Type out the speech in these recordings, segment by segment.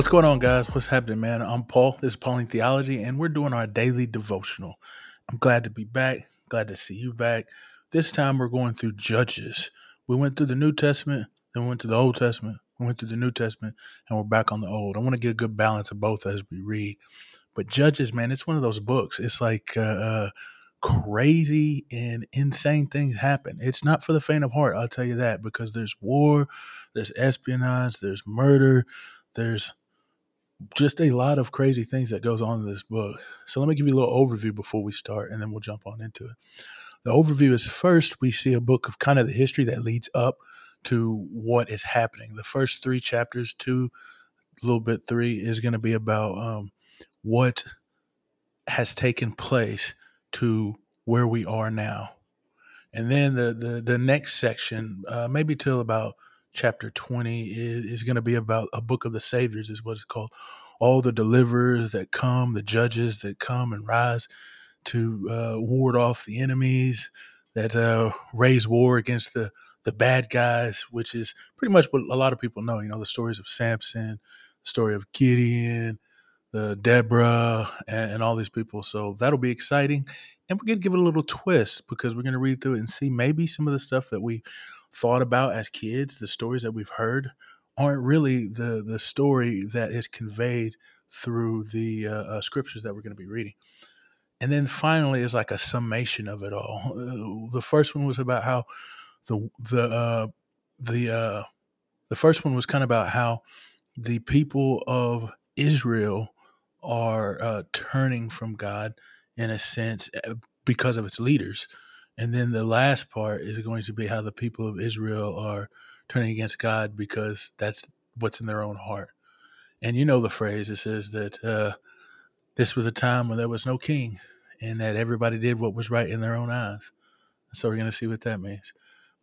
What's going on, guys? What's happening, man? I'm Paul. This is Pauline Theology, and we're doing our daily devotional. I'm glad to be back. Glad to see you back. This time we're going through Judges. We went through the New Testament, then we went through the Old Testament, we went through the New Testament, and we're back on the Old. I want to get a good balance of both as we read. But Judges, man, it's one of those books. It's like uh, uh, crazy and insane things happen. It's not for the faint of heart, I'll tell you that, because there's war, there's espionage, there's murder, there's just a lot of crazy things that goes on in this book. So let me give you a little overview before we start, and then we'll jump on into it. The overview is first we see a book of kind of the history that leads up to what is happening. The first three chapters, two, a little bit three, is going to be about um, what has taken place to where we are now. And then the the, the next section, uh, maybe till about chapter 20 is, is going to be about a book of the saviors is what it's called. All the deliverers that come the judges that come and rise to uh, ward off the enemies that uh, raise war against the the bad guys which is pretty much what a lot of people know you know the stories of samson the story of gideon the deborah and, and all these people. So that'll be exciting. And we're going to give it a little twist because we're going to read through it and see maybe some of the stuff that we thought about as kids, the stories that we've heard, aren't really the the story that is conveyed through the uh, uh, scriptures that we're going to be reading. And then finally is like a summation of it all. Uh, the first one was about how the the uh, the uh, the first one was kind of about how the people of Israel are turning from God in a sense uh, because of its leaders. And then the last part is going to be how the people of Israel are turning against God because that's what's in their own heart. And you know the phrase it says that uh, this was a time when there was no king and that everybody did what was right in their own eyes. So we're going to see what that means.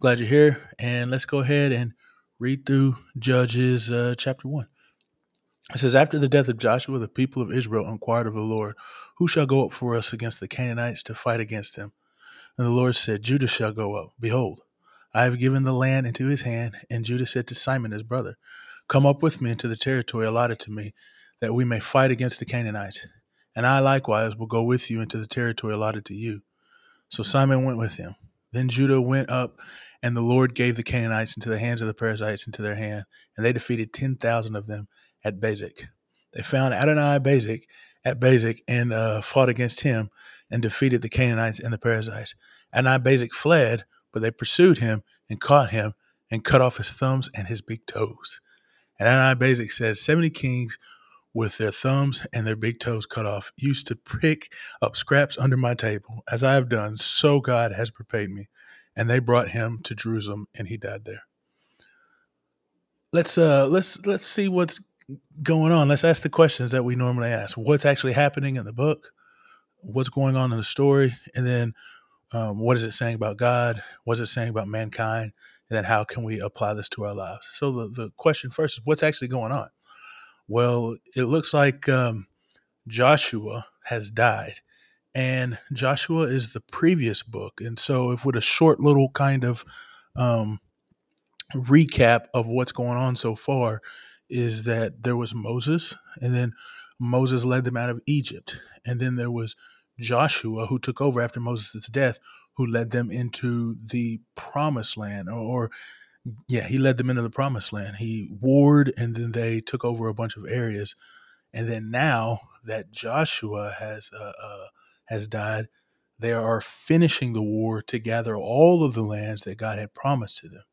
Glad you're here. And let's go ahead and read through Judges uh, chapter 1. It says, After the death of Joshua, the people of Israel inquired of the Lord, Who shall go up for us against the Canaanites to fight against them? And the Lord said, Judah shall go up. Behold, I have given the land into his hand. And Judah said to Simeon his brother, Come up with me into the territory allotted to me, that we may fight against the Canaanites. And I likewise will go with you into the territory allotted to you. So Simeon went with him. Then Judah went up, and the Lord gave the Canaanites into the hands of the Perizzites into their hand, and they defeated ten thousand of them at Bezek. They found Adonai Bezek at Bezek and uh, fought against him and defeated the Canaanites and the Perizzites. Adoni-Bezek fled, but they pursued him and caught him and cut off his thumbs and his big toes. And Adoni-Bezek says, 70 kings with their thumbs and their big toes cut off used to pick up scraps under my table, as I have done, so God has repaid me. And they brought him to Jerusalem, and he died there. Let's uh let's let's see what's going on. Let's ask the questions that we normally ask. What's actually happening in the book? what's going on in the story, and then um, what is it saying about God? What's it saying about mankind? And then how can we apply this to our lives? So the, the question first is what's actually going on? Well, it looks like um, Joshua has died. And Joshua is the previous book. And so, if with a short little kind of um, recap of what's going on so far, is that there was Moses, and then Moses led them out of Egypt. And then there was Joshua, who took over after Moses' death, who led them into the promised land, or, or, yeah, he led them into the promised land. He warred, and then they took over a bunch of areas. And then now that Joshua has uh, uh, has died, they are finishing the war to gather all of the lands that God had promised to them.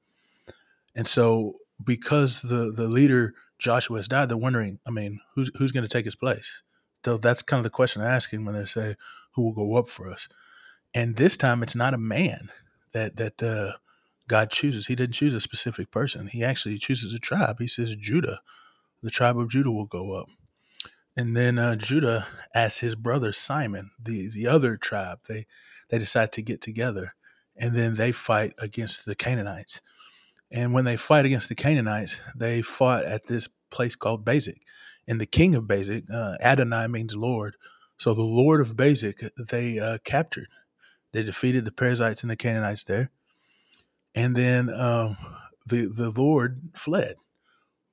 And so, because the the leader Joshua has died, they're wondering, I mean, who's who's going to take his place? So that's kind of the question they're asking when they say, "Who will go up for us?" And this time, it's not a man that that uh, God chooses. He didn't choose a specific person. He actually chooses a tribe. He says Judah, the tribe of Judah will go up. And then uh, Judah asks his brother Simeon, the the other tribe. They they decide to get together, and then they fight against the Canaanites. And when they fight against the Canaanites, they fought at this place called Bezek. And the king of Bezek, uh, Adonai means Lord. So the Lord of Bezek, they uh, captured. They defeated the Perizzites and the Canaanites there. And then um, the, the Lord fled.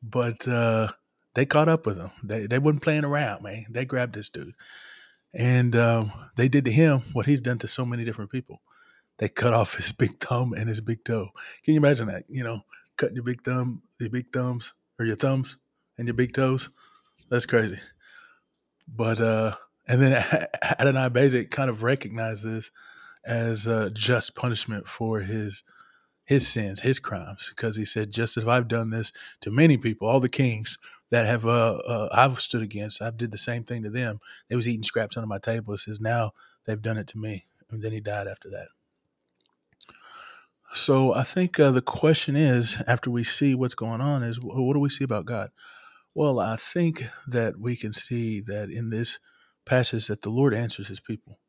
But uh, they caught up with him. They they wasn't playing around, man. They grabbed this dude, and um, they did to him what he's done to so many different people. They cut off his big thumb and his big toe. Can you imagine that? You know, cutting your big thumb, your big thumbs, or your thumbs and your big toes. That's crazy. But uh, and then Adonai Bezek kind of recognized this as uh, just punishment for his his sins, his crimes, because he said, "Just as I've done this to many people, all the kings that have uh, uh, I've stood against, I've did the same thing to them. They was eating scraps under my table. He says, now they've done it to me." And then he died after that. So I think uh, the question is, after we see what's going on, is what do we see about God? Well, I think that we can see that in this passage that the Lord answers His people.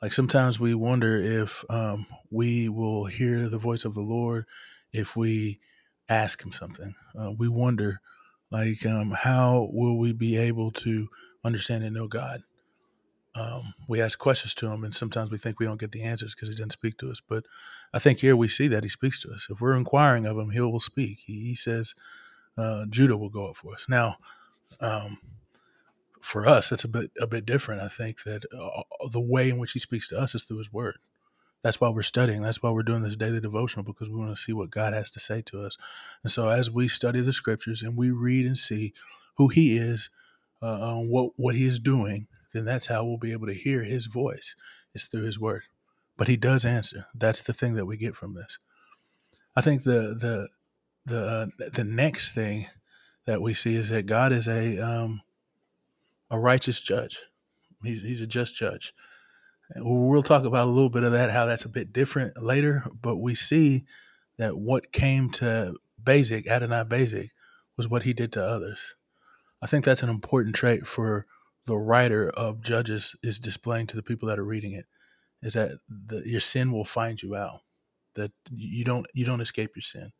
Like sometimes we wonder if um, we will hear the voice of the Lord if we ask Him something. Uh, we wonder, like, um, how will we be able to understand and know God? Um, we ask questions to him, and sometimes we think we don't get the answers because he doesn't speak to us. But I think here we see that he speaks to us. If we're inquiring of him, he will speak. He, he says, uh, "Judah will go up for us." Now, um, for us, it's a bit a bit different. I think that uh, the way in which he speaks to us is through his word. That's why we're studying. That's why we're doing this daily devotional because we want to see what God has to say to us. And so, as we study the scriptures and we read and see who He is, uh, what what He is doing, then that's how we'll be able to hear his voice is through his word. But he does answer. That's the thing that we get from this. I think the the the uh, the next thing that we see is that God is a um, a righteous judge. He's he's a just judge. We'll talk about a little bit of that, how that's a bit different later. But we see that what came to Bezek Adonai Bezek was what he did to others. I think that's an important trait for the writer of Judges is displaying to the people that are reading it is that the, your sin will find you out. That you don't you don't escape your sin.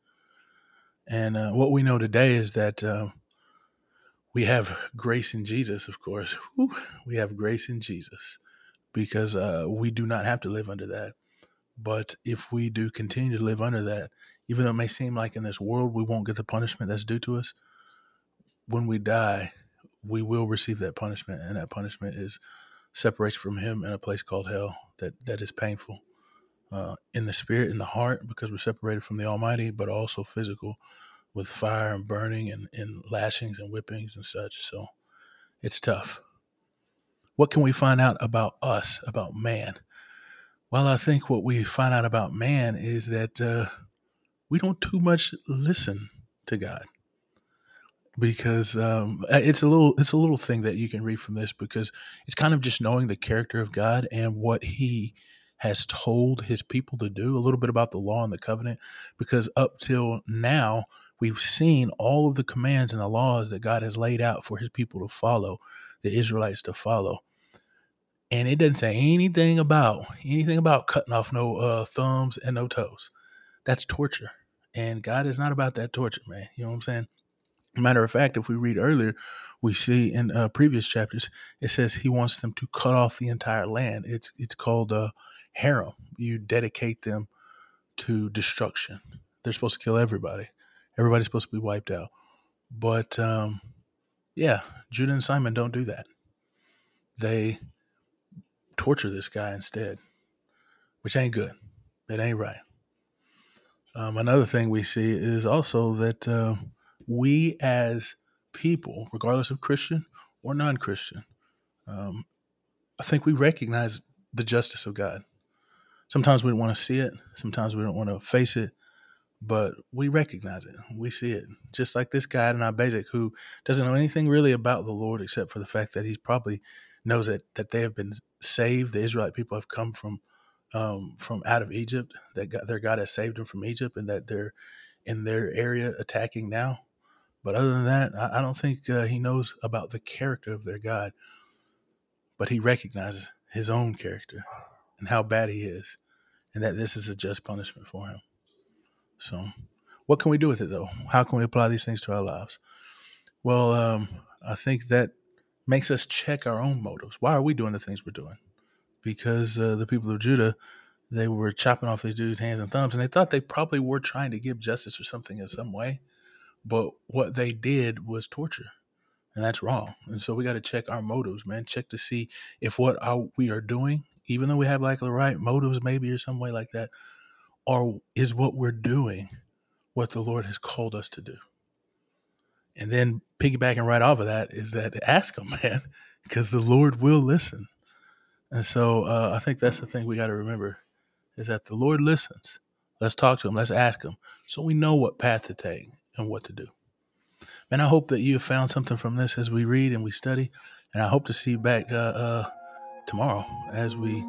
And uh, what we know today is that uh, we have grace in Jesus. Of course, we have grace in Jesus because uh, we do not have to live under that. But if we do continue to live under that, even though it may seem like in this world we won't get the punishment that's due to us, when we die, we will receive that punishment, and that punishment is separation from Him in a place called hell. That that is painful uh, in the spirit, in the heart, because we're separated from the Almighty, but also physical with fire and burning and, and lashings and whippings and such. So it's tough. What can we find out about us, about man? Well, I think what we find out about man is that uh, we don't too much listen to God because um, it's a little it's a little thing that you can read from this because it's kind of just knowing the character of God and what He has told His people to do. A little bit about the law and the covenant, because up till now we've seen all of the commands and the laws that God has laid out for His people to follow, the Israelites to follow. And it doesn't say anything about anything about cutting off no uh, thumbs and no toes. That's torture, and God is not about that torture, man. You know what I'm saying? Matter of fact, if we read earlier, we see in uh, previous chapters it says he wants them to cut off the entire land. It's it's called uh, herem. You dedicate them to destruction. They're supposed to kill everybody. Everybody's supposed to be wiped out. But um, yeah, Judah and Simeon don't do that. They torture this guy instead, which ain't good. It ain't right. Um, another thing we see is also that. Uh, we as people, regardless of Christian or non Christian, um, I think we recognize the justice of God. Sometimes we don't want to see it, sometimes we don't want to face it, but we recognize it. We see it. Just like this guy in our basic who doesn't know anything really about the Lord except for the fact that he probably knows that, that they have been saved. The Israelite people have come from um, from out of Egypt, that God, their God has saved them from Egypt, and that they're in their area attacking now. But other than that, I, I don't think uh, he knows about the character of their God. But he recognizes his own character and how bad he is, and that this is a just punishment for him. So, what can we do with it though? How can we apply these things to our lives? Well, um, I think that makes us check our own motives. Why are we doing the things we're doing? Because uh, the people of Judah, they were chopping off these dudes' hands and thumbs, and they thought they probably were trying to give justice or something in some way but what they did was torture, and that's wrong. And so we got to check our motives, man. Check to see if what our, we are doing, even though we have like the right motives, maybe or some way like that, or is what we're doing what the Lord has called us to do. And then piggybacking right off of that is that ask Him, man, because the Lord will listen. And so uh, I think that's the thing we got to remember is that the Lord listens. Let's talk to Him. Let's ask Him so we know what path to take and what to do. And I hope that you have found something from this as we read and we study. And I hope to see you back uh, uh, tomorrow as we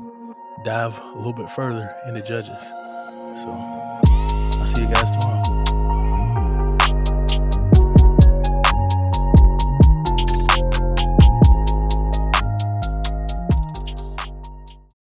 dive a little bit further into Judges. So I'll see you guys tomorrow.